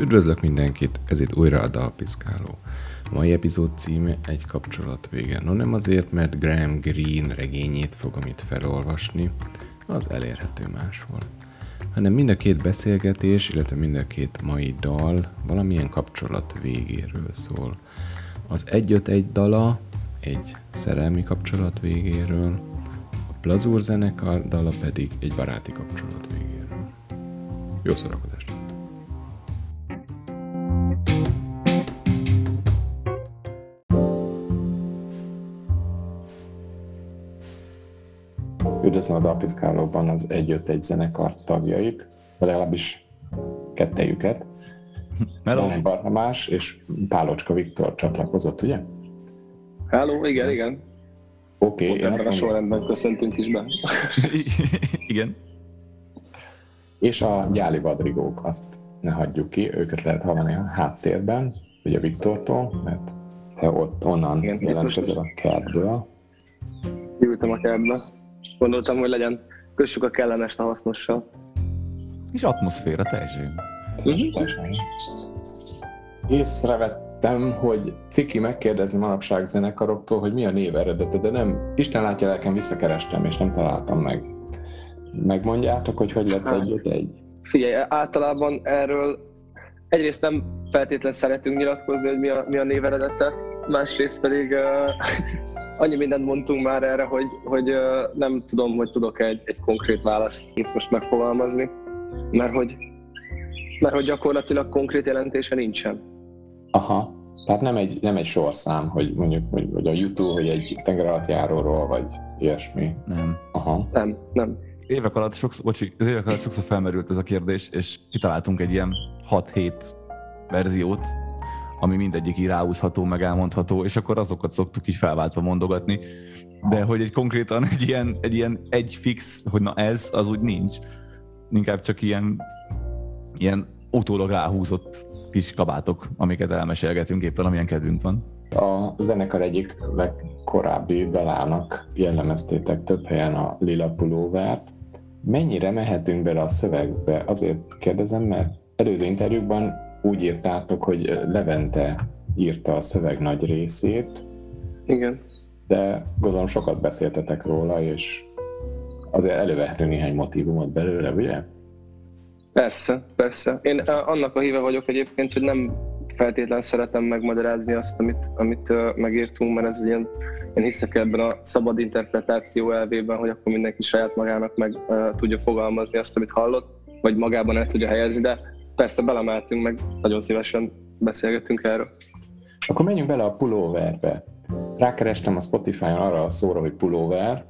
Üdvözlök mindenkit, ez itt újra a Dalpiszkáló. Mai epizód címe egy kapcsolat vége. No nem azért, mert Graham Greene regényét fogom itt felolvasni, az elérhető máshol. Hanem mind a két beszélgetés, illetve mind a két mai dal valamilyen kapcsolat végéről szól. Az 1 dala egy szerelmi kapcsolat végéről, a Plazur zenekar dala pedig egy baráti kapcsolat végéről. Jó szórakozást! Üdvözlöm a Dalpiszkálóban az 1-5-1 zenekar tagjait, vagy legalábbis kettejüket. Hello. Barnabás és Pálocska Viktor csatlakozott, ugye? Hello, igen, igen. Oké, okay, én azt a sorrendben köszöntünk is be. igen. És a Gyáli Vadrigók, azt ne hagyjuk ki, őket lehet hallani a háttérben, ugye Viktortól, mert te ott onnan jelentkezel a kertből. Ültem a kertbe. Gondoltam, hogy legyen, kössük a kellemes a hasznossal. És atmoszféra teljesen. Mm-hmm. Észrevettem, hogy ciki megkérdezni manapság zenekaroktól, hogy mi a név eredete, de nem, Isten látja lelkem, visszakerestem, és nem találtam meg. Megmondjátok, hogy hogy lett hát, egy egy? Figyelj, általában erről egyrészt nem feltétlen szeretünk nyilatkozni, hogy mi a, mi a név eredete, másrészt pedig uh, annyi mindent mondtunk már erre, hogy, hogy uh, nem tudom, hogy tudok egy, egy konkrét választ itt most megfogalmazni, mert hogy, mert hogy gyakorlatilag konkrét jelentése nincsen. Aha, tehát nem egy, nem egy sorszám, hogy mondjuk hogy, hogy a YouTube, hogy egy tengeralattjáróról, vagy ilyesmi. Nem. Aha. Nem, nem. Évek alatt sokszor, bocsi, az évek alatt sokszor felmerült ez a kérdés, és kitaláltunk egy ilyen 6-7 verziót, ami mindegyik ráhúzható, meg elmondható, és akkor azokat szoktuk így felváltva mondogatni. De hogy egy konkrétan egy ilyen, egy ilyen egy fix, hogy na ez, az úgy nincs. Inkább csak ilyen, ilyen utólag ráhúzott kis kabátok, amiket elmesélgetünk éppen, amilyen kedvünk van. A zenekar egyik legkorábbi dalának jellemeztétek több helyen a lila pulóvert. Mennyire mehetünk bele a szövegbe? Azért kérdezem, mert előző interjúkban úgy írtátok, hogy Levente írta a szöveg nagy részét. Igen. De gondolom sokat beszéltetek róla, és azért elővehetünk néhány motivumot belőle, ugye? Persze, persze. Én annak a híve vagyok egyébként, hogy nem feltétlen szeretem megmagyarázni azt, amit, amit megírtunk, mert ez ilyen, én hiszek ebben a szabad interpretáció elvében, hogy akkor mindenki saját magának meg uh, tudja fogalmazni azt, amit hallott, vagy magában el tudja helyezni, de persze belemeltünk, meg nagyon szívesen beszélgetünk erről. Akkor menjünk bele a pulóverbe. Rákerestem a Spotify-on arra a szóra, hogy pulóver.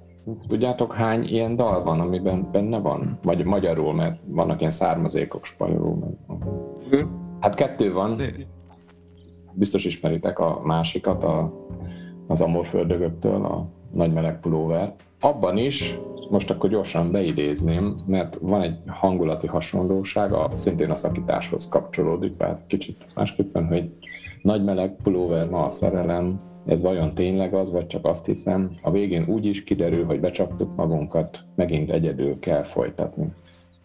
Tudjátok, hány ilyen dal van, amiben benne van? Vagy magyarul, mert vannak ilyen származékok spanyolul. Hm. Hát kettő van. Biztos ismeritek a másikat, a, az amorföldögöktől, a nagy meleg pulóver. Abban is most akkor gyorsan beidézném, mert van egy hangulati hasonlóság, szintén a szakításhoz kapcsolódik, bár kicsit másképpen, hogy nagy meleg pulóver, ma a szerelem, ez vajon tényleg az, vagy csak azt hiszem, a végén úgy is kiderül, hogy becsaptuk magunkat, megint egyedül kell folytatni.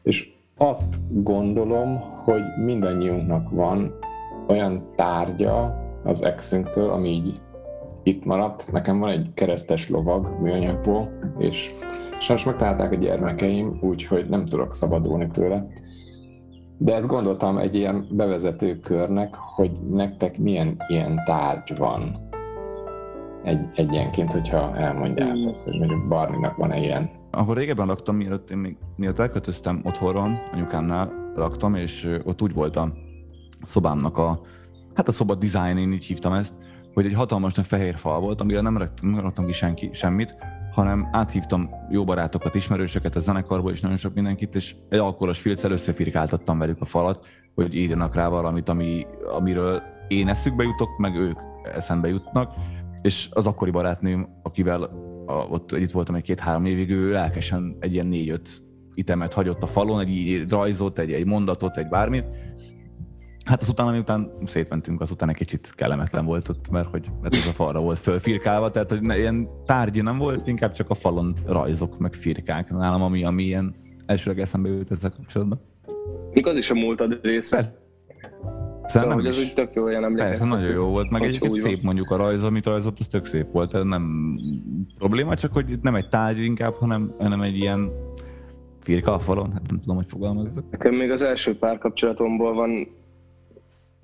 És azt gondolom, hogy mindannyiunknak van olyan tárgya az exünktől, ami így itt maradt. Nekem van egy keresztes lovag műanyagból, és Sajnos megtalálták a gyermekeim, úgyhogy nem tudok szabadulni tőle. De ezt gondoltam egy ilyen bevezető körnek, hogy nektek milyen ilyen tárgy van egy, egyenként, hogyha elmondjátok, hogy mondjuk Barninak van-e ilyen. Ahol régebben laktam, mielőtt én még mielőtt elköltöztem otthonról, anyukámnál laktam, és ott úgy voltam szobámnak a, hát a szoba design, én így hívtam ezt, hogy egy hatalmas nagy fehér fal volt, amire nem raktam, nem raktam ki senki, semmit, hanem áthívtam jó barátokat, ismerősöket a zenekarból, és nagyon sok mindenkit, és egy alkoholos filccel összefirkáltattam velük a falat, hogy írjanak rá valamit, ami, amiről én eszükbe jutok, meg ők eszembe jutnak, és az akkori barátnőm, akivel a, ott együtt voltam egy két-három évig, ő lelkesen egy ilyen négy-öt itemet hagyott a falon, egy rajzot, egy, egy mondatot, egy bármit, Hát azután, miután szétmentünk, azután egy kicsit kellemetlen volt ott, mert hogy mert ez a falra volt fölfirkálva, tehát hogy ilyen tárgyi nem volt, inkább csak a falon rajzok, meg firkák nálam, ami, ami ilyen elsőleg eszembe jut ezzel kapcsolatban. Mik az is a múltad része? Szóval, hogy ez úgy tök jó olyan Persze, nagyon jó volt, meg egyébként szép van. mondjuk a rajz, amit rajzott, az tök szép volt, ez nem probléma, csak hogy nem egy tárgy inkább, hanem, hanem egy ilyen firka a falon, hát nem tudom, hogy fogalmazzak. Nekem még az első párkapcsolatomból van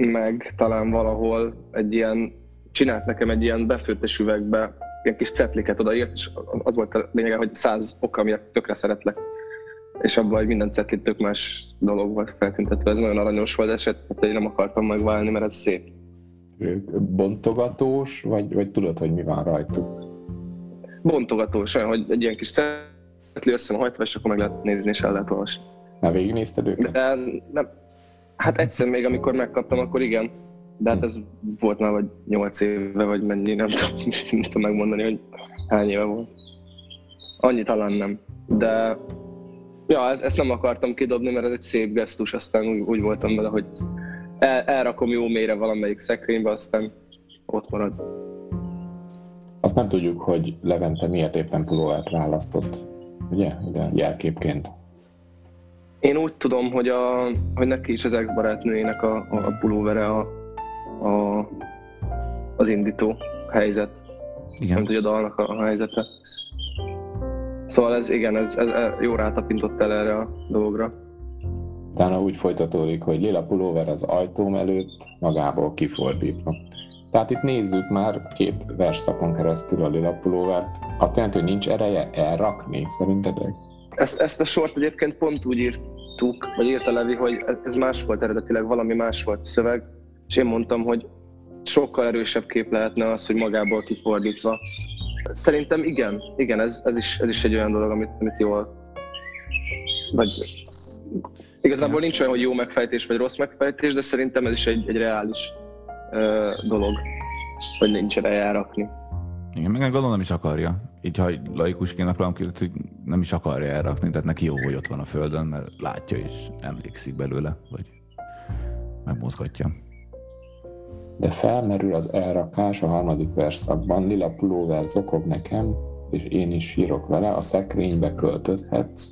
meg talán valahol egy ilyen, csinált nekem egy ilyen befőttes üvegbe ilyen kis cetliket odaírt, és az volt a lényege, hogy száz oka miatt tökre szeretlek. És abban hogy minden cetlit tök más dolog volt feltüntetve. Ez nagyon aranyos volt, és hát én nem akartam megválni, mert ez szép. Bontogatós, vagy, vagy tudod, hogy mi van rajtuk? Bontogatós, olyan, hogy egy ilyen kis cetli össze van hajtva, és akkor meg lehet nézni, és el lehet olvasni. Na, végignézted őket? De nem, hát egyszer még, amikor megkaptam, akkor igen de hát ez volt már vagy 8 éve, vagy mennyi, nem tudom, nem tudom megmondani, hogy hány éve volt. Annyi talán nem. De ja, ez, ezt nem akartam kidobni, mert ez egy szép gesztus, aztán úgy, úgy voltam vele, hogy el, elrakom jó mélyre valamelyik szekrénybe, aztán ott marad. Azt nem tudjuk, hogy Levente miért éppen pulóvert választott, ugye? De jelképként. Én úgy tudom, hogy, a, hogy neki is az ex-barátnőjének a, a pulóvere a, a, az indító helyzet. Igen. Nem tudja a dalnak a, a helyzete. Szóval ez igen, ez, ez, ez jó rátapintott el erre a dologra. Utána úgy folytatódik, hogy lila pulóver az ajtóm előtt, magából kifordítva. Tehát itt nézzük már két versszakon keresztül a lila pulóvert. Azt jelenti, hogy nincs ereje elrakni, szerintetek? Ezt, ezt a sort egyébként pont úgy írtuk, vagy írta Levi, hogy ez más volt eredetileg, valami más volt szöveg, és én mondtam, hogy sokkal erősebb kép lehetne az, hogy magából kifordítva. Szerintem igen, igen, ez, ez, is, ez is egy olyan dolog, amit, amit jól... Vagy igazából nincs olyan, hogy jó megfejtés vagy rossz megfejtés, de szerintem ez is egy, egy reális ö, dolog, hogy nincs erre elrakni. Igen, meg gondolom is akarja. Így, ha laikusként akarom hogy nem is akarja elrakni, tehát neki jó, hogy ott van a földön, mert látja és emlékszik belőle, vagy megmozgatja. De felmerül az elrakás a harmadik verszakban, lila pulóver zokog nekem, és én is sírok vele, a szekrénybe költözhetsz,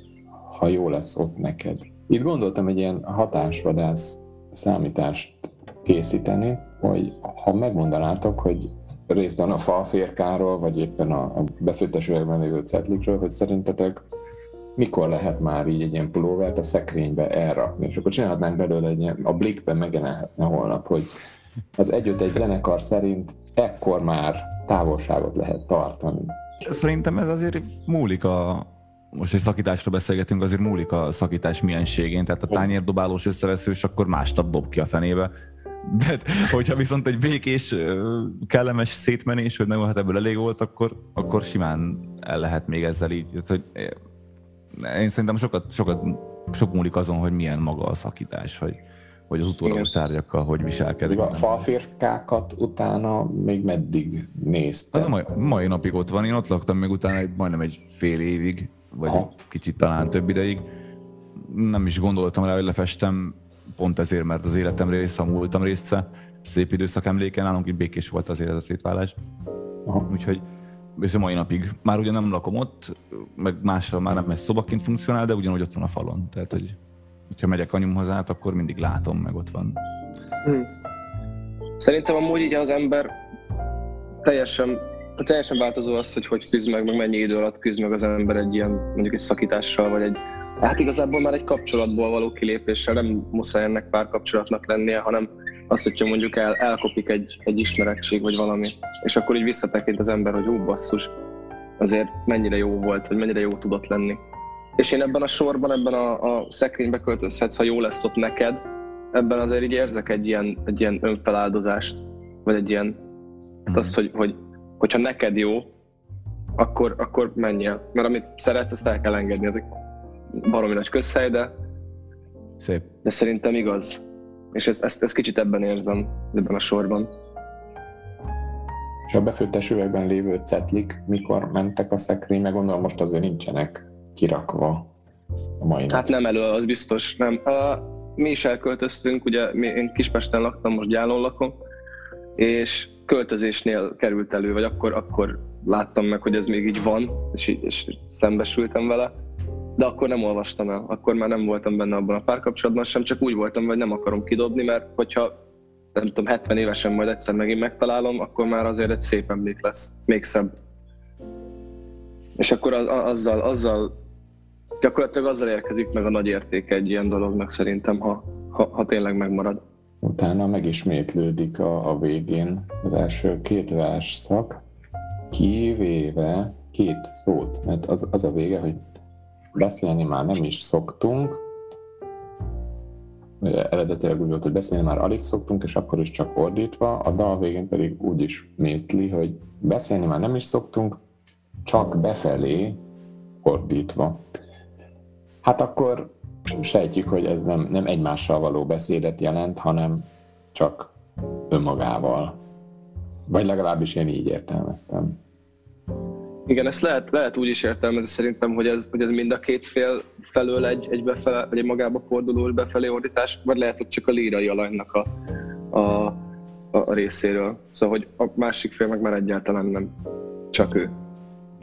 ha jó lesz ott neked. Itt gondoltam egy ilyen hatásvadász számítást készíteni, hogy ha megmondanátok, hogy részben a falférkáról, vagy éppen a, a befőttes üvegben lévő cetlikről, hogy szerintetek mikor lehet már így egy ilyen pulóvert a szekrénybe elrakni, és akkor csinálhatnánk belőle egy ilyen, a blikben megjelenhetne holnap, hogy az együtt egy zenekar szerint ekkor már távolságot lehet tartani. Szerintem ez azért múlik a, most egy szakításról beszélgetünk, azért múlik a szakítás mienségén, tehát a tányérdobálós összeveszős akkor másnap dob ki a fenébe. De hogyha viszont egy békés, kellemes szétmenés, hogy nem hát ebből elég volt, akkor, akkor simán el lehet még ezzel így. Hogy én szerintem sokat, sokat, sok múlik azon, hogy milyen maga a szakítás, hogy, hogy az utólagos tárgyakkal hogy viselkedik. A falférkákat utána még meddig nézte? Hát mai, mai napig ott van, én ott laktam még utána egy, majdnem egy fél évig, vagy Aha. kicsit talán több ideig. Nem is gondoltam rá, hogy lefestem, pont ezért, mert az életem része, a múltam része, szép időszak emléke, nálunk így békés volt azért ez a szétválás. Aha. Úgyhogy és a mai napig. Már ugye nem lakom ott, meg másra már nem egy szobaként funkcionál, de ugyanúgy ott van a falon. Tehát, hogy hogyha megyek anyumhoz át, akkor mindig látom, meg ott van. Hmm. Szerintem amúgy így az ember teljesen, teljesen változó az, hogy hogy küzd meg, meg mennyi idő alatt küzd meg az ember egy ilyen, mondjuk egy szakítással, vagy egy, hát igazából már egy kapcsolatból való kilépéssel nem muszáj ennek párkapcsolatnak lennie, hanem az, hogyha mondjuk el, elkopik egy, egy ismerettség, vagy valami, és akkor így visszatekint az ember, hogy ó, basszus, azért mennyire jó volt, vagy mennyire jó tudott lenni. És én ebben a sorban, ebben a, a szekrénybe költözhetsz, ha jó lesz ott neked, ebben azért így érzek egy ilyen, egy ilyen önfeláldozást, vagy egy ilyen, mm. az, hogy, hogy, hogyha neked jó, akkor, akkor menjél. Mert amit szeretsz, azt el kell engedni, ez egy baromi nagy közhely, de, Szép. de szerintem igaz. És ezt, ezt, ezt kicsit ebben érzem, ebben a sorban. És a befőttes üvegben lévő cetlik, mikor mentek a szekrénybe, gondolom most azért nincsenek kirakva a mai nap. Hát nem elő, az biztos, nem. Mi is elköltöztünk, ugye én Kispesten laktam, most Gyálon lakom, és költözésnél került elő, vagy akkor, akkor láttam meg, hogy ez még így van, és, így, és szembesültem vele, de akkor nem olvastam el, akkor már nem voltam benne abban a párkapcsolatban sem, csak úgy voltam, hogy nem akarom kidobni, mert hogyha nem tudom, 70 évesen majd egyszer megint megtalálom, akkor már azért egy szép emlék lesz, még szebb. És akkor az, azzal, azzal gyakorlatilag azzal érkezik meg a nagy értéke egy ilyen dolognak szerintem, ha, ha, ha tényleg megmarad. Utána megismétlődik a, a végén az első két versszak, kivéve két szót, mert az, az a vége, hogy beszélni már nem is szoktunk, eredetileg úgy volt, hogy beszélni már alig szoktunk, és akkor is csak ordítva, a dal végén pedig úgy is métli, hogy beszélni már nem is szoktunk, csak befelé ordítva. Hát akkor sejtjük, hogy ez nem, nem egymással való beszédet jelent, hanem csak önmagával. Vagy legalábbis én így értelmeztem. Igen, ezt lehet, lehet úgy is értelmezni szerintem, hogy ez, hogy ez mind a két fél felől egy, egy, befele, vagy egy magába forduló befelé ordítás, vagy lehet, hogy csak a lírai alanynak a, a, a, részéről. Szóval, hogy a másik fél meg már egyáltalán nem csak ő.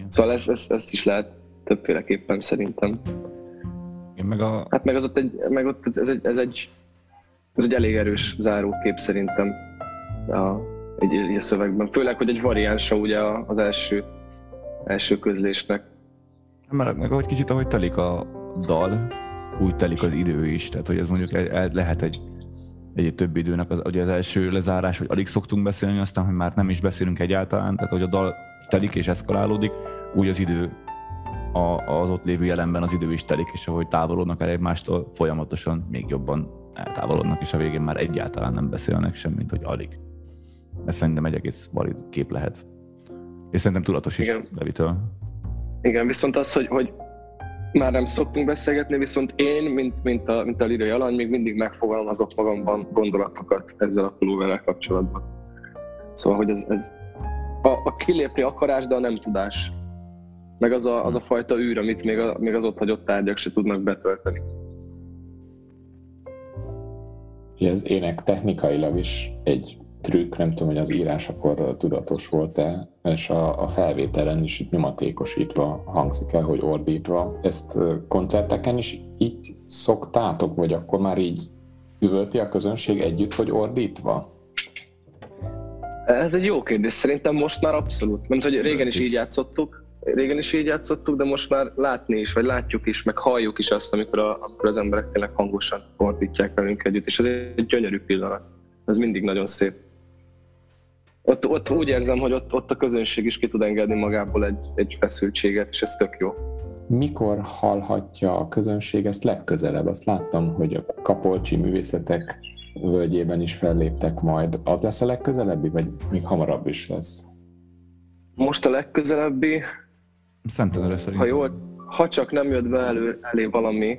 Szóval ezt, ezt, ezt is lehet többféleképpen szerintem. Én meg a... Hát meg az ott egy, meg ott ez egy, ez egy, ez egy elég erős zárókép szerintem a, egy, egy szövegben. Főleg, hogy egy variánsa ugye az első, első közlésnek. Meg, meg ahogy kicsit, ahogy telik a dal, úgy telik az idő is. Tehát, hogy ez mondjuk lehet egy, egy több időnek az, ugye az első lezárás, hogy alig szoktunk beszélni, aztán, hogy már nem is beszélünk egyáltalán, tehát hogy a dal telik és eszkalálódik, úgy az idő a, az ott lévő jelenben az idő is telik, és ahogy távolodnak el egymástól, folyamatosan még jobban eltávolodnak, és a végén már egyáltalán nem beszélnek semmit, hogy alig. Ez szerintem egy egész valid kép lehet. És szerintem tudatos is Igen. Levitől. Igen, viszont az, hogy, hogy már nem szoktunk beszélgetni, viszont én, mint, mint a, mint a lírai alany, még mindig megfogalmazok magamban gondolatokat ezzel a pulóverrel kapcsolatban. Szóval, hogy ez, ez a, a kilépni akarás, de a nem tudás meg az a, az a fajta űr, amit még, a, még az ott hagyott tárgyak se tudnak betölteni. Ez ének technikailag is egy trükk, nem tudom, hogy az írás akkor tudatos volt-e, és a, a felvételen is itt nyomatékosítva hangzik el, hogy ordítva. Ezt koncerteken is így szoktátok, vagy akkor már így üvölti a közönség együtt, hogy ordítva? Ez egy jó kérdés. Szerintem most már abszolút. Mert hogy régen is így játszottuk, régen is így játszottuk, de most már látni is, vagy látjuk is, meg halljuk is azt, amikor, a, amikor az emberek tényleg hangosan fordítják velünk együtt, és ez egy gyönyörű pillanat. Ez mindig nagyon szép. Ott, ott úgy érzem, hogy ott, ott a közönség is ki tud engedni magából egy, egy feszültséget, és ez tök jó. Mikor hallhatja a közönség ezt legközelebb? Azt láttam, hogy a Kapolcsi művészetek völgyében is felléptek majd. Az lesz a legközelebbi, vagy még hamarabb is lesz? Most a legközelebbi, Szentendre szerintem. Ha jól, ha csak nem jött be elő, elé valami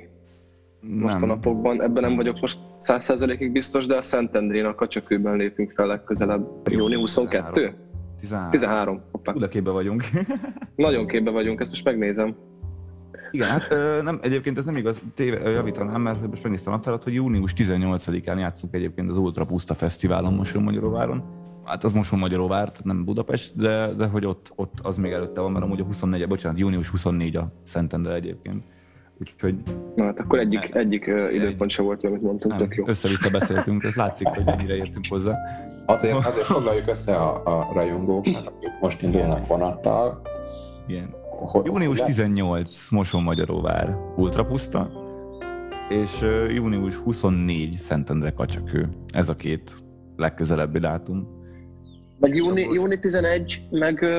nem. most a napokban, ebben nem vagyok most százszerzelékig biztos, de a Szentendrén a Kacsakőben lépünk fel legközelebb. Júni 22? 13. 13. Hoppá. De képbe vagyunk. Nagyon képbe vagyunk, ezt most megnézem. Igen, hát ö, nem, egyébként ez nem igaz, téve, javítanám, mert most megnéztem a naptárat, hogy június 18-án játszunk egyébként az Ultra Puszta Fesztiválon most Magyaróváron hát az most Magyaróvár, tehát nem Budapest, de, de hogy ott, ott az még előtte van, mert amúgy a 24 bocsánat, június 24 a Szentendre egyébként. Úgyhogy... Na hát akkor egyik, egyik uh, időpont se volt, amit mondtunk, nem, tök jó. Össze-vissza beszéltünk, ez látszik, hogy mennyire értünk hozzá. Azért, azért foglaljuk össze a, a rajongókat, akik most indulnak vonattal. Igen. Június 18 Moson Magyaróvár ultrapuszta, és június 24 Szentendre Kacsakő. Ez a két legközelebbi dátum. Meg júni, júni 11, meg uh,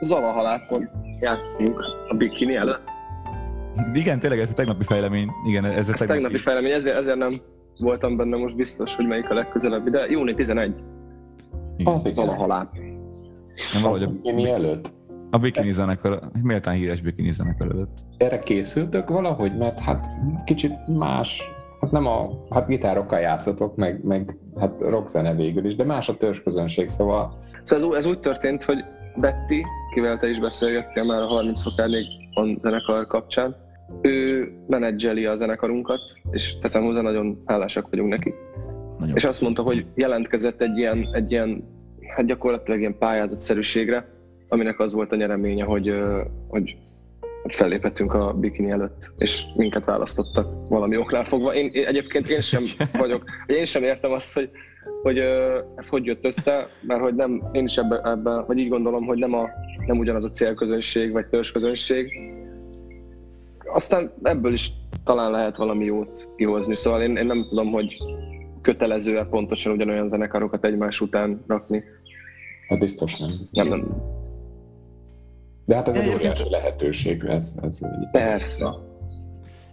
Zalahalákon játszunk a bikini előtt. Igen, tényleg ez a tegnapi fejlemény. Igen, ez a ez tegnapi, tegnapi fejlemény, ezért, ezért nem voltam benne most biztos, hogy melyik a legközelebbi, de júni 11. Igen. Az Zalahalák. Nem valahogy a bikini előtt. A bikini zenekar, méltán híres bikini zenekar előtt. Erre készültök valahogy? Mert hát kicsit más hát nem a hát gitárokkal játszotok, meg, meg hát rockzene végül is, de más a közönség, szóval... Szóval ez, ez úgy történt, hogy Betty, kivel te is beszélgettél már a 30 fokárnék zenekar kapcsán, ő menedzseli a zenekarunkat, és teszem hozzá, nagyon hálásak vagyunk neki. Nagyon és azt mondta, hogy jelentkezett egy ilyen, egy ilyen hát gyakorlatilag ilyen pályázatszerűségre, aminek az volt a nyereménye, hogy, hogy hogy felléphetünk a bikini előtt, és minket választottak valami oknál fogva. Én, én egyébként én sem vagyok, én sem értem azt, hogy, hogy ez hogy jött össze, mert hogy nem, én is ebben, ebbe, vagy így gondolom, hogy nem, a, nem ugyanaz a célközönség, vagy törzsközönség. Aztán ebből is talán lehet valami jót kihozni, szóval én, én nem tudom, hogy kötelező-e pontosan ugyanolyan zenekarokat egymás után rakni. Hát biztos nem. Biztos. Nem, nem. De hát ez egy óriási lehetőség. Ez, ez Persze.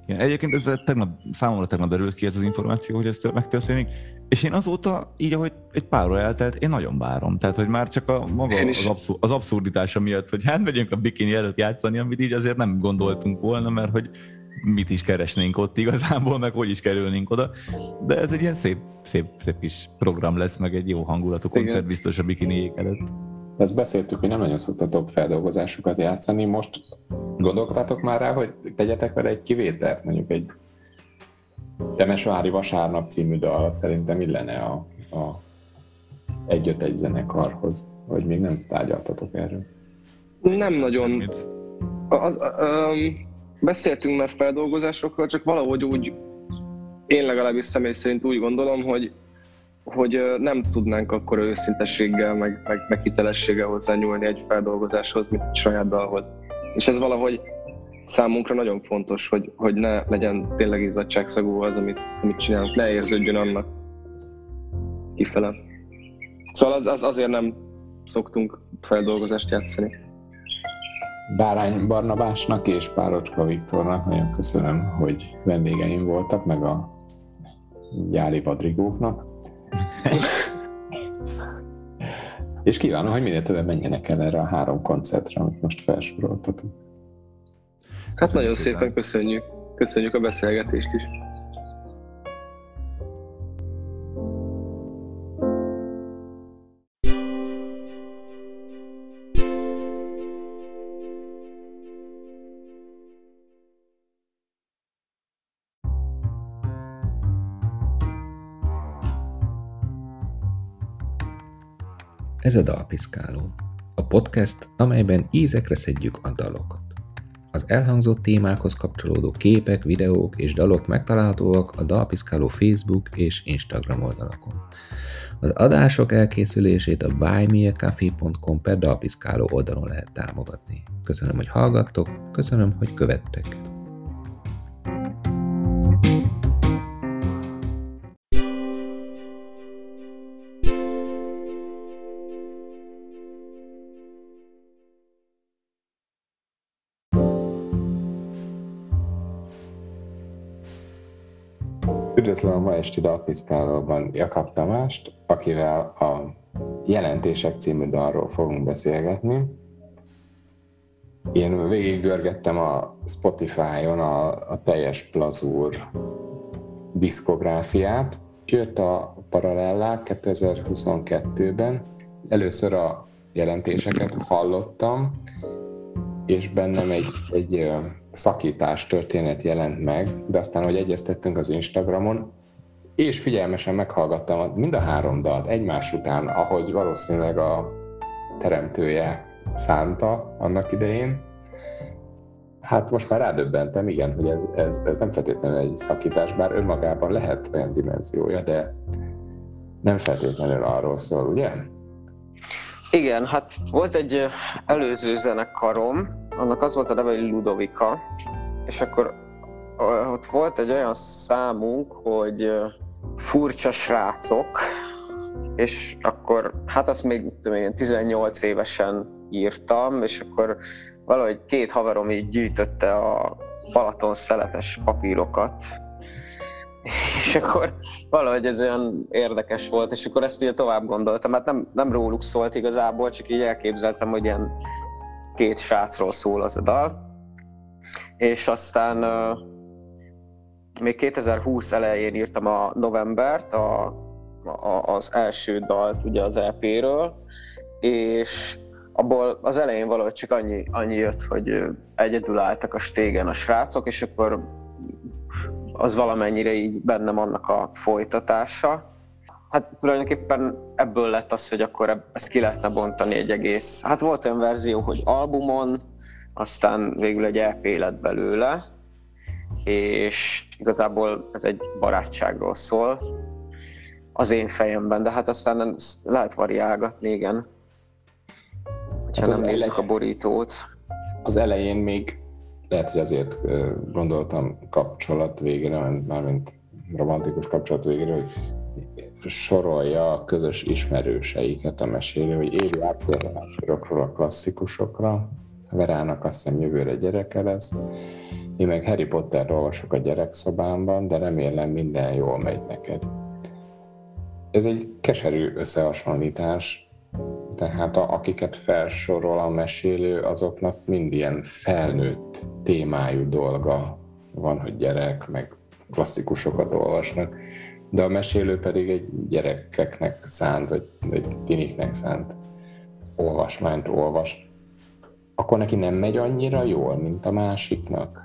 Igen, egyébként ez tegnap, számomra tegnap derült ki ez az információ, hogy ez megtörténik, és én azóta, így ahogy egy pár óra eltelt, én nagyon várom. Tehát, hogy már csak a maga az, abszur- az abszurditása miatt, hogy hát megyünk a bikini előtt játszani, amit így azért nem gondoltunk volna, mert hogy mit is keresnénk ott igazából, meg hogy is kerülnénk oda. De ez egy ilyen szép, szép, szép kis program lesz, meg egy jó hangulatú koncert biztos a bikini előtt. Ezt beszéltük, hogy nem nagyon szoktatok feldolgozásokat játszani. Most gondolkodtátok már rá, hogy tegyetek vele egy kivételt, mondjuk egy Temesvári Vasárnap című dal szerintem illene a, a egy egy zenekarhoz, vagy még nem tárgyaltatok erről? Nem nagyon. Az, um, beszéltünk már feldolgozásokról, csak valahogy úgy, én legalábbis személy szerint úgy gondolom, hogy hogy nem tudnánk akkor őszintességgel, meg, meg, meg hitelességgel hozzányúlni egy feldolgozáshoz, mint egy saját dalhoz. És ez valahogy számunkra nagyon fontos, hogy, hogy ne legyen tényleg izzadságszagú az, amit, amit csinálunk, ne érződjön annak kifele. Szóval az, az azért nem szoktunk feldolgozást játszani. Bárány Barnabásnak és Párocska Viktornak nagyon köszönöm, hogy vendégeim voltak, meg a Gyáli Vadrigóknak. és kívánom, hogy minél többen menjenek el erre a három koncertre, amit most felsoroltatok. Hát nagyon szépen. szépen köszönjük. Köszönjük a beszélgetést is. Ez a Dalpiszkáló, a podcast, amelyben ízekre szedjük a dalokat. Az elhangzott témákhoz kapcsolódó képek, videók és dalok megtalálhatóak a Dalpiszkáló Facebook és Instagram oldalakon. Az adások elkészülését a buymeacoffee.com per Dalpiszkáló oldalon lehet támogatni. Köszönöm, hogy hallgattok, köszönöm, hogy követtek. A ma esti dalpiszkálóban Jakab Tamást, akivel a Jelentések című dalról fogunk beszélgetni. Én végig görgettem a Spotify-on a, a teljes Plazur diszkográfiát. Jött a Parallellák 2022-ben. Először a jelentéseket hallottam, és bennem egy, egy szakítás történet jelent meg, de aztán, hogy egyeztettünk az Instagramon, és figyelmesen meghallgattam mind a három dalt egymás után, ahogy valószínűleg a teremtője szánta annak idején. Hát most már rádöbbentem, igen, hogy ez, ez, ez nem feltétlenül egy szakítás, bár önmagában lehet olyan dimenziója, de nem feltétlenül arról szól, ugye? Igen, hát volt egy előző zenekarom, annak az volt a neve, hogy Ludovika, és akkor ott volt egy olyan számunk, hogy furcsa srácok, és akkor, hát azt még tudom én, 18 évesen írtam, és akkor valahogy két haverom így gyűjtötte a Balaton szeletes papírokat, és akkor valahogy ez olyan érdekes volt, és akkor ezt ugye tovább gondoltam, hát nem, nem róluk szólt igazából, csak így elképzeltem, hogy ilyen két srácról szól az a dal. És aztán uh, még 2020 elején írtam a novembert, a, a, az első dalt ugye az EP-ről, és abból az elején valahogy csak annyi, annyi jött, hogy egyedül álltak a stégen a srácok, és akkor az valamennyire így bennem annak a folytatása. Hát tulajdonképpen ebből lett az, hogy akkor ezt ki lehetne bontani egy egész. Hát volt olyan verzió, hogy albumon, aztán végül egy EP lett belőle, és igazából ez egy barátságról szól. az én fejemben, de hát aztán ezt lehet variálgatni, igen. Ha Hát nem nézzük elej- a borítót. Az elején még lehet, hogy azért gondoltam kapcsolat végére, mármint romantikus kapcsolat végére, hogy sorolja a közös ismerőseiket a mesélő, hogy évi áttérásokról a klasszikusokra, Verának azt hiszem jövőre gyereke lesz, én meg Harry Potter olvasok a gyerekszobámban, de remélem minden jól megy neked. Ez egy keserű összehasonlítás, tehát a, akiket felsorol a mesélő, azoknak mind ilyen felnőtt témájú dolga van, hogy gyerek, meg klasszikusokat olvasnak, de a mesélő pedig egy gyerekeknek szánt, vagy, vagy tiniknek szánt olvasmányt olvas, akkor neki nem megy annyira jól, mint a másiknak.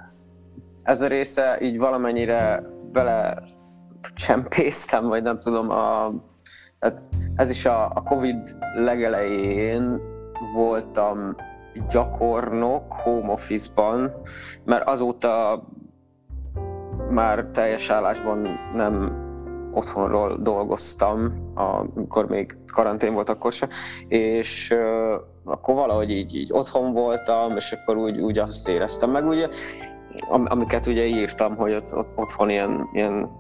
Ez a része így valamennyire bele csempésztem, vagy nem tudom, a, tehát ez is a, a Covid legelején voltam gyakornok home office-ban, mert azóta már teljes állásban nem otthonról dolgoztam, amikor még karantén volt akkor se, és uh, akkor valahogy így, így otthon voltam, és akkor úgy, úgy azt éreztem meg, ugye, am, amiket ugye írtam, hogy ott, ott otthon ilyen, ilyen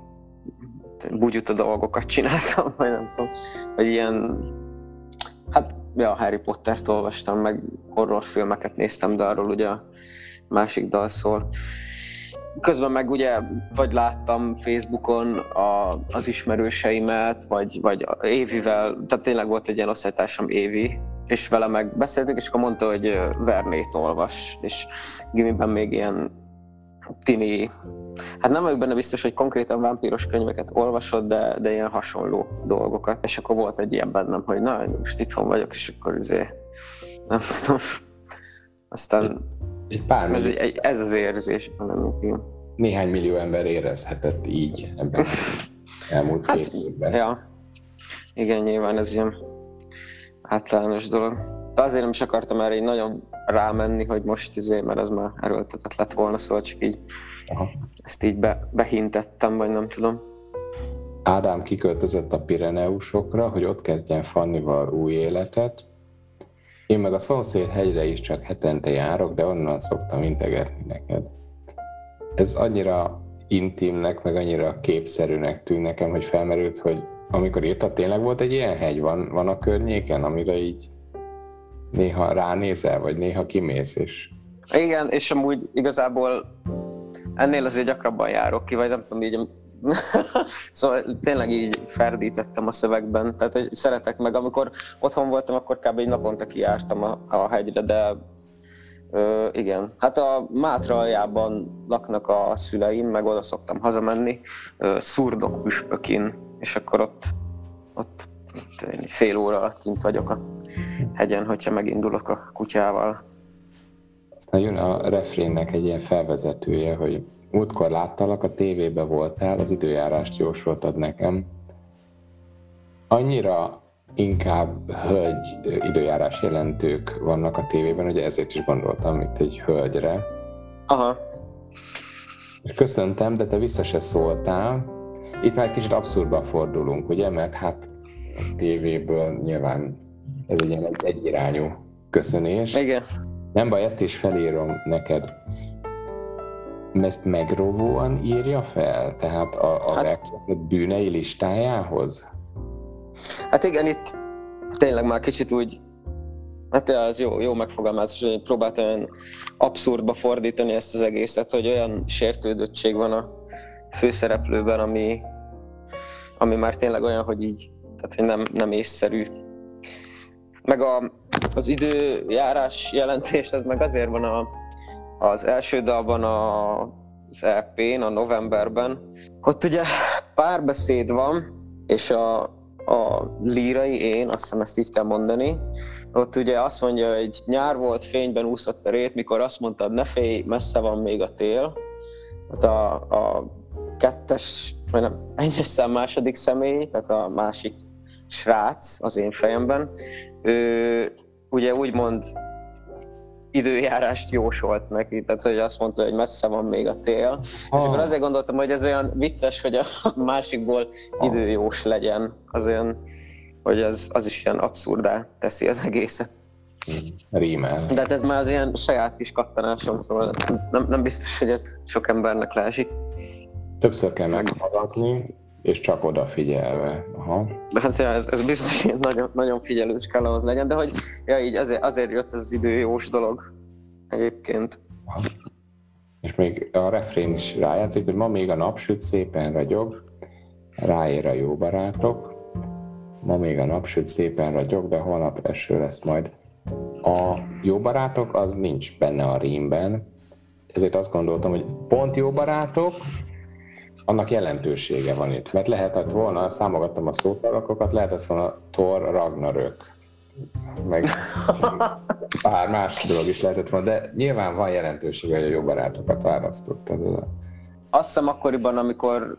bugyuta dolgokat csináltam, vagy nem tudom, vagy ilyen, hát ja, Harry Pottert olvastam, meg horrorfilmeket néztem, de arról ugye a másik dal szól. Közben meg ugye vagy láttam Facebookon a, az ismerőseimet, vagy, vagy Évivel, tehát tényleg volt egy ilyen osztálytársam Évi, és vele meg beszéltünk, és akkor mondta, hogy Vernét olvas, és gimiben még ilyen tini, hát nem vagyok benne biztos, hogy konkrétan vámpíros könyveket olvasod, de, de ilyen hasonló dolgokat. És akkor volt egy ilyen bennem, hogy na, most itthon vagyok, és akkor izé, nem tudom. Aztán Egy pár ez, egy, ez az érzés, nem igen. néhány millió ember érezhetett így ebben elmúlt Hát, két évben. Ja, igen, nyilván ez ilyen általános dolog. De azért nem is akartam erre így nagyon rámenni, hogy most izé, mert ez már erőltetett lett volna, szóval csak így Aha. ezt így be, behintettem, vagy nem tudom. Ádám kiköltözött a Pireneusokra, hogy ott kezdjen Fannival új életet. Én meg a szomszéd hegyre is csak hetente járok, de onnan szoktam integetni neked. Ez annyira intimnek, meg annyira képszerűnek tűn nekem, hogy felmerült, hogy amikor írtad, tényleg volt egy ilyen hegy, van, van a környéken, amire így néha ránézel, vagy néha kimész, és Igen, és amúgy igazából ennél azért gyakrabban járok ki, vagy nem tudom, így szóval tényleg így ferdítettem a szövegben, tehát hogy szeretek meg, amikor otthon voltam, akkor kb. egy naponta kijártam a, a hegyre, de ö, igen. Hát a Mátra aljában laknak a szüleim, meg oda szoktam hazamenni, ö, szurdok püspökin, és akkor ott, ott én így fél óra alatt kint vagyok a hegyen, hogyha megindulok a kutyával. Aztán jön a refrénnek egy ilyen felvezetője, hogy múltkor láttalak, a tévébe voltál, az időjárást jósoltad nekem. Annyira inkább hölgy időjárás jelentők vannak a tévében, hogy ezért is gondoltam itt egy hölgyre. Aha, És köszöntem, de te vissza se szóltál. Itt már kicsit abszurdba fordulunk, ugye, mert hát tévéből nyilván ez egy ilyen egy- egyirányú köszönés. igen. Nem baj, ezt is felírom neked. Ezt megrovóan írja fel? Tehát a, Hát- hát... bűnei listájához? Hát igen, itt tényleg már kicsit úgy, hát az jó, jó megfogalmazás, hogy próbáltam olyan abszurdba fordítani ezt az egészet, hogy olyan sértődöttség van a főszereplőben, ami, ami már tényleg olyan, hogy így, tehát hogy nem, nem észszerű. Meg a, az időjárás jelentés, ez meg azért van a, az első dalban a, az EP-n, a novemberben. Ott ugye párbeszéd van, és a, a lírai én, azt hiszem ezt így kell mondani, ott ugye azt mondja, hogy nyár volt, fényben úszott a rét, mikor azt mondtad, ne félj, messze van még a tél. Tehát a, a kettes, vagy nem, egyes szám második személy, tehát a másik srác az én fejemben, ő ugye úgy mond időjárást jósolt neki, tehát hogy azt mondta, hogy messze van még a tél. Ah. És akkor azért gondoltam, hogy ez olyan vicces, hogy a másikból ah. időjós legyen, az olyan, hogy az, az is ilyen abszurdá teszi az egészet. Rímel. De hát ez már az ilyen saját kis kattanásom, szóval nem, nem biztos, hogy ez sok embernek leesik. Többször kell meghallgatni, és csak odafigyelve. Aha. De hát ja, ez, ez biztos, hogy nagyon, nagyon figyelős kell ahhoz legyen, de hogy ja, így azért, azért jött ez az időjós dolog egyébként. Aha. És még a refrén is rájátszik, hogy ma még a napsüt szépen ragyog, ráér a jó barátok, ma még a napsüt szépen ragyog, de holnap eső lesz majd. A jó barátok az nincs benne a rímben, ezért azt gondoltam, hogy pont jó barátok, annak jelentősége van itt. Mert lehetett volna, számogattam a szótalakokat, lehetett volna Thor Ragnarök, meg pár más dolog is lehetett volna, de nyilván van jelentősége, hogy a jó barátokat választottad. Azt hiszem akkoriban, amikor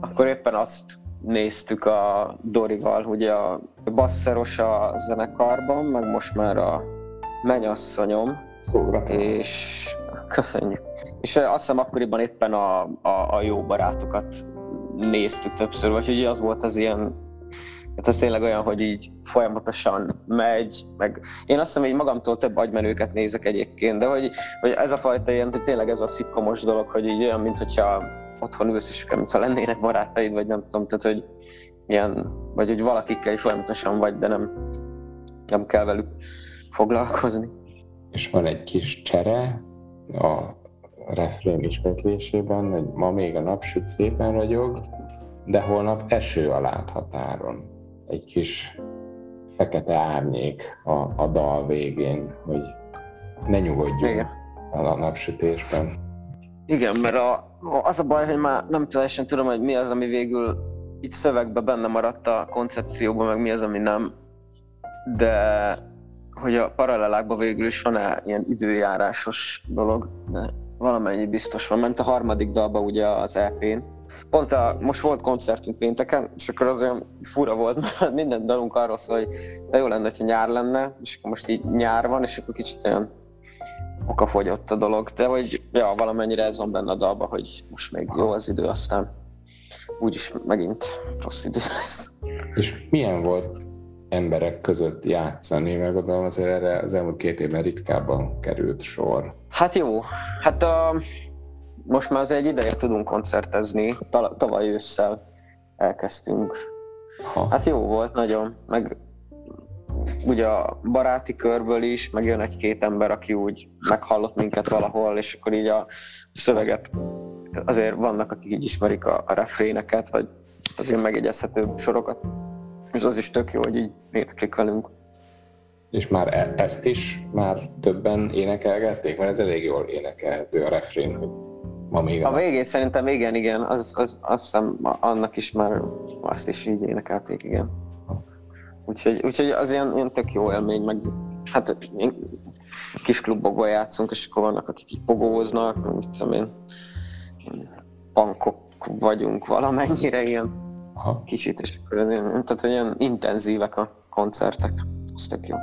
akkor éppen azt néztük a Dorival, ugye a basszeros a zenekarban, meg most már a menyasszonyom, és köszönjük. És azt hiszem akkoriban éppen a, a, a jó barátokat néztük többször, vagy hogy az volt az ilyen Hát ez tényleg olyan, hogy így folyamatosan megy, meg én azt hiszem, hogy magamtól több agymenőket nézek egyébként, de hogy, hogy ez a fajta ilyen, hogy tényleg ez a szitkomos dolog, hogy így olyan, mint hogyha otthon ülsz, és mintha lennének barátaid, vagy nem tudom, tehát hogy ilyen, vagy hogy valakikkel is folyamatosan vagy, de nem, nem kell velük foglalkozni. És van egy kis csere a refrén ismétlésében, hogy ma még a napsüt szépen ragyog, de holnap eső a láthatáron. Egy kis fekete árnyék a, a dal végén, hogy ne nyugodjunk Igen. a napsütésben. Igen, mert a, az a baj, hogy már nem teljesen tudom, hogy mi az, ami végül itt szövegben benne maradt a koncepcióban, meg mi az, ami nem. De hogy a paralelákban végül is van-e ilyen időjárásos dolog, de valamennyi biztos van. Ment a harmadik dalba ugye az EP-n. Pont a, most volt koncertünk pénteken, és akkor az olyan fura volt, mert minden dalunk arról szól, hogy de jó lenne, ha nyár lenne, és akkor most így nyár van, és akkor kicsit olyan okafogyott a dolog, de hogy ja, valamennyire ez van benne a dalba, hogy most még jó az idő, aztán úgyis megint rossz idő lesz. És milyen volt emberek között játszani, meg gondolom azért erre az elmúlt két évben ritkábban került sor. Hát jó, hát a, most már az egy ideje tudunk koncertezni, tavaly ősszel elkezdtünk. Ha. Hát jó volt nagyon, meg ugye a baráti körből is, meg jön egy-két ember, aki úgy meghallott minket valahol, és akkor így a szöveget azért vannak, akik így ismerik a, a refréneket, vagy azért megjegyezhető sorokat. És az is tök jó, hogy így éneklik velünk. És már e- ezt is már többen énekelgették, mert ez elég jól énekelhető a refrén, hogy ma még... A végén szerintem igen, igen, az, az, azt hiszem annak is már azt is így énekelték, igen. Úgyhogy, úgyhogy az ilyen, ilyen tök jó élmény, meg hát kis klubokban játszunk, és akkor vannak, akik így pogóznak, mit tudom én, pankok vagyunk valamennyire ilyen Aha. kicsit, és akkor tehát, hogy ilyen intenzívek a koncertek, ez tök jó.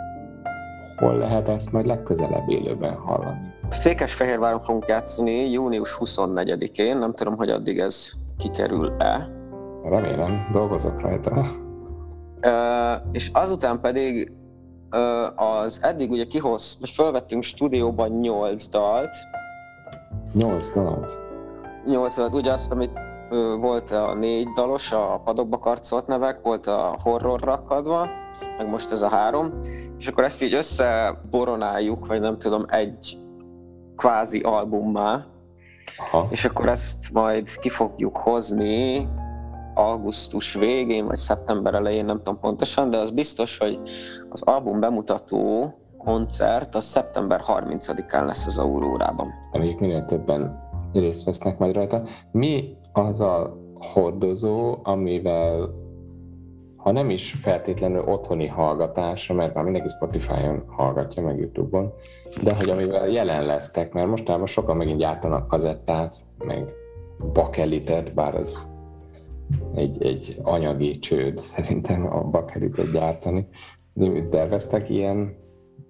Hol lehet ezt majd legközelebb élőben hallani? Székesfehérváron fogunk játszani június 24-én, nem tudom, hogy addig ez kikerül-e. Remélem, dolgozok rajta. Uh, és azután pedig uh, az eddig ugye kihoz, most felvettünk stúdióban 8 dalt. 8 dalt? 8 dalt, ugye azt, amit volt a négy dalos, a padokba karcolt nevek, volt a horrorra akadva, meg most ez a három, és akkor ezt így összeboronáljuk, vagy nem tudom, egy kvázi albummá, Aha. és akkor ezt majd ki fogjuk hozni augusztus végén, vagy szeptember elején, nem tudom pontosan, de az biztos, hogy az album bemutató koncert az szeptember 30-án lesz az Aurórában. Amíg minél többen részt vesznek majd rajta. Mi az a hordozó, amivel ha nem is feltétlenül otthoni hallgatása, mert már mindenki Spotify-on hallgatja, meg YouTube-on, de hogy amivel jelen lesztek, mert mostában sokan megint gyártanak kazettát, meg bakelitet, bár az egy, egy anyagi csőd szerintem a bakelitet gyártani. De terveztek ilyen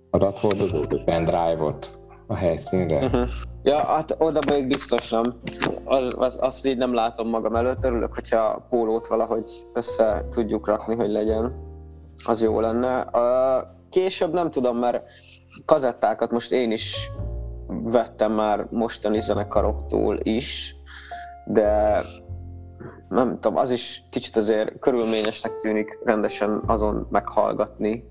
adathordozót, egy pendrive-ot a helyszínre? Uh-huh. Ja, hát oda még biztos nem. Az, az, azt így nem látom magam előtt. Örülök, hogyha a pólót valahogy össze tudjuk rakni, hogy legyen. Az jó lenne. Uh, később nem tudom, mert kazettákat most én is vettem már mostani zenekaroktól is, de nem tudom, az is kicsit azért körülményesnek tűnik rendesen azon meghallgatni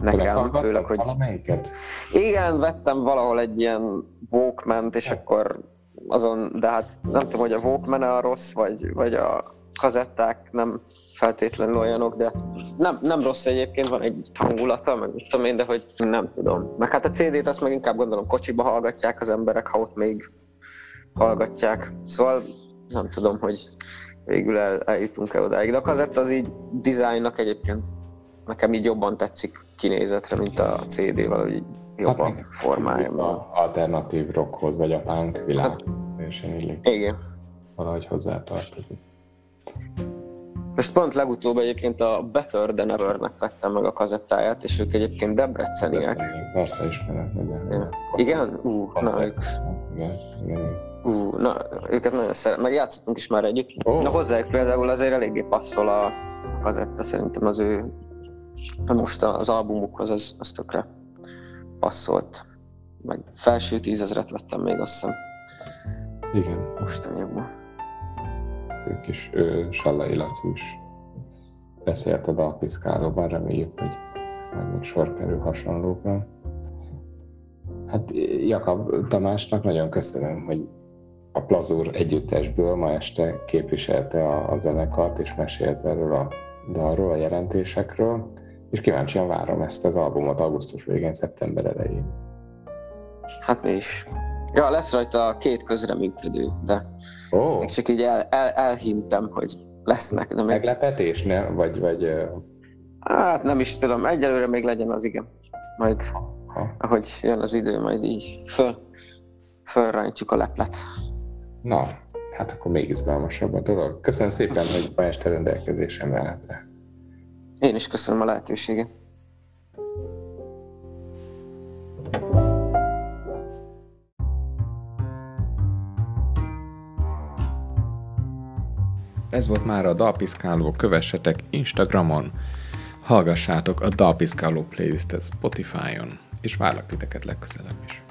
nekem, főleg, hogy... Valamelyiket? Igen, vettem valahol egy ilyen walkman és akkor azon, de hát nem tudom, hogy a walkman a rossz, vagy, vagy a kazetták nem feltétlenül olyanok, de nem, nem rossz egyébként, van egy hangulata, meg mit tudom én, de hogy nem tudom. Meg hát a CD-t azt meg inkább gondolom kocsiba hallgatják az emberek, ha ott még hallgatják. Szóval nem tudom, hogy végül el, eljutunk-e odáig. De a kazett az így dizájnnak egyébként nekem így jobban tetszik kinézetre, mint a CD-vel, hogy jobban hát, formája. A alternatív rockhoz, vagy a punk világ. Hát, illik. Igen. Valahogy hozzá tartozik. Most pont legutóbb egyébként a Better Than Ever-nek vettem meg a kazettáját, és ők egyébként debreceniek. Persze ismerem, igen. Igen? Ú, uh, na ők. Igen, igen. Ú, uh, na, őket nagyon szeretem, meg játszottunk is már együtt. Oh. Na hozzájuk például azért eléggé passzol a kazetta, szerintem az ő most az albumukhoz az, az tökre passzolt. Meg felső tízezret vettem még azt hiszem. Igen. Mostaniakban. Ők is, ő, Sallai Laci is beszélt a dalpiszkálóban, reméljük, hogy majd még sor kerül hasonlókra. Hát Jakab Tamásnak nagyon köszönöm, hogy a Plazur együttesből ma este képviselte a, a zenekart, és mesélt erről a dalról, a jelentésekről, és kíváncsian várom ezt az albumot augusztus végén, szeptember elején. Hát mi is. Ja, lesz rajta két közreműködő, de oh. még csak így el, el, elhintem, hogy lesznek. De még... Meglepetés, ne? Vagy, vagy... Hát nem is tudom, egyelőre még legyen az igen. Majd, ha. ahogy jön az idő, majd így föl, fölrántjuk a leplet. Na, hát akkor még izgalmasabb a dolog. Köszönöm szépen, hogy ma este rendelkezésemre álltál. Én is köszönöm a lehetőséget. Ez volt már a Dalpiszkáló, kövessetek Instagramon, hallgassátok a Dalpiszkáló playlistet Spotify-on, és várlak titeket legközelebb is.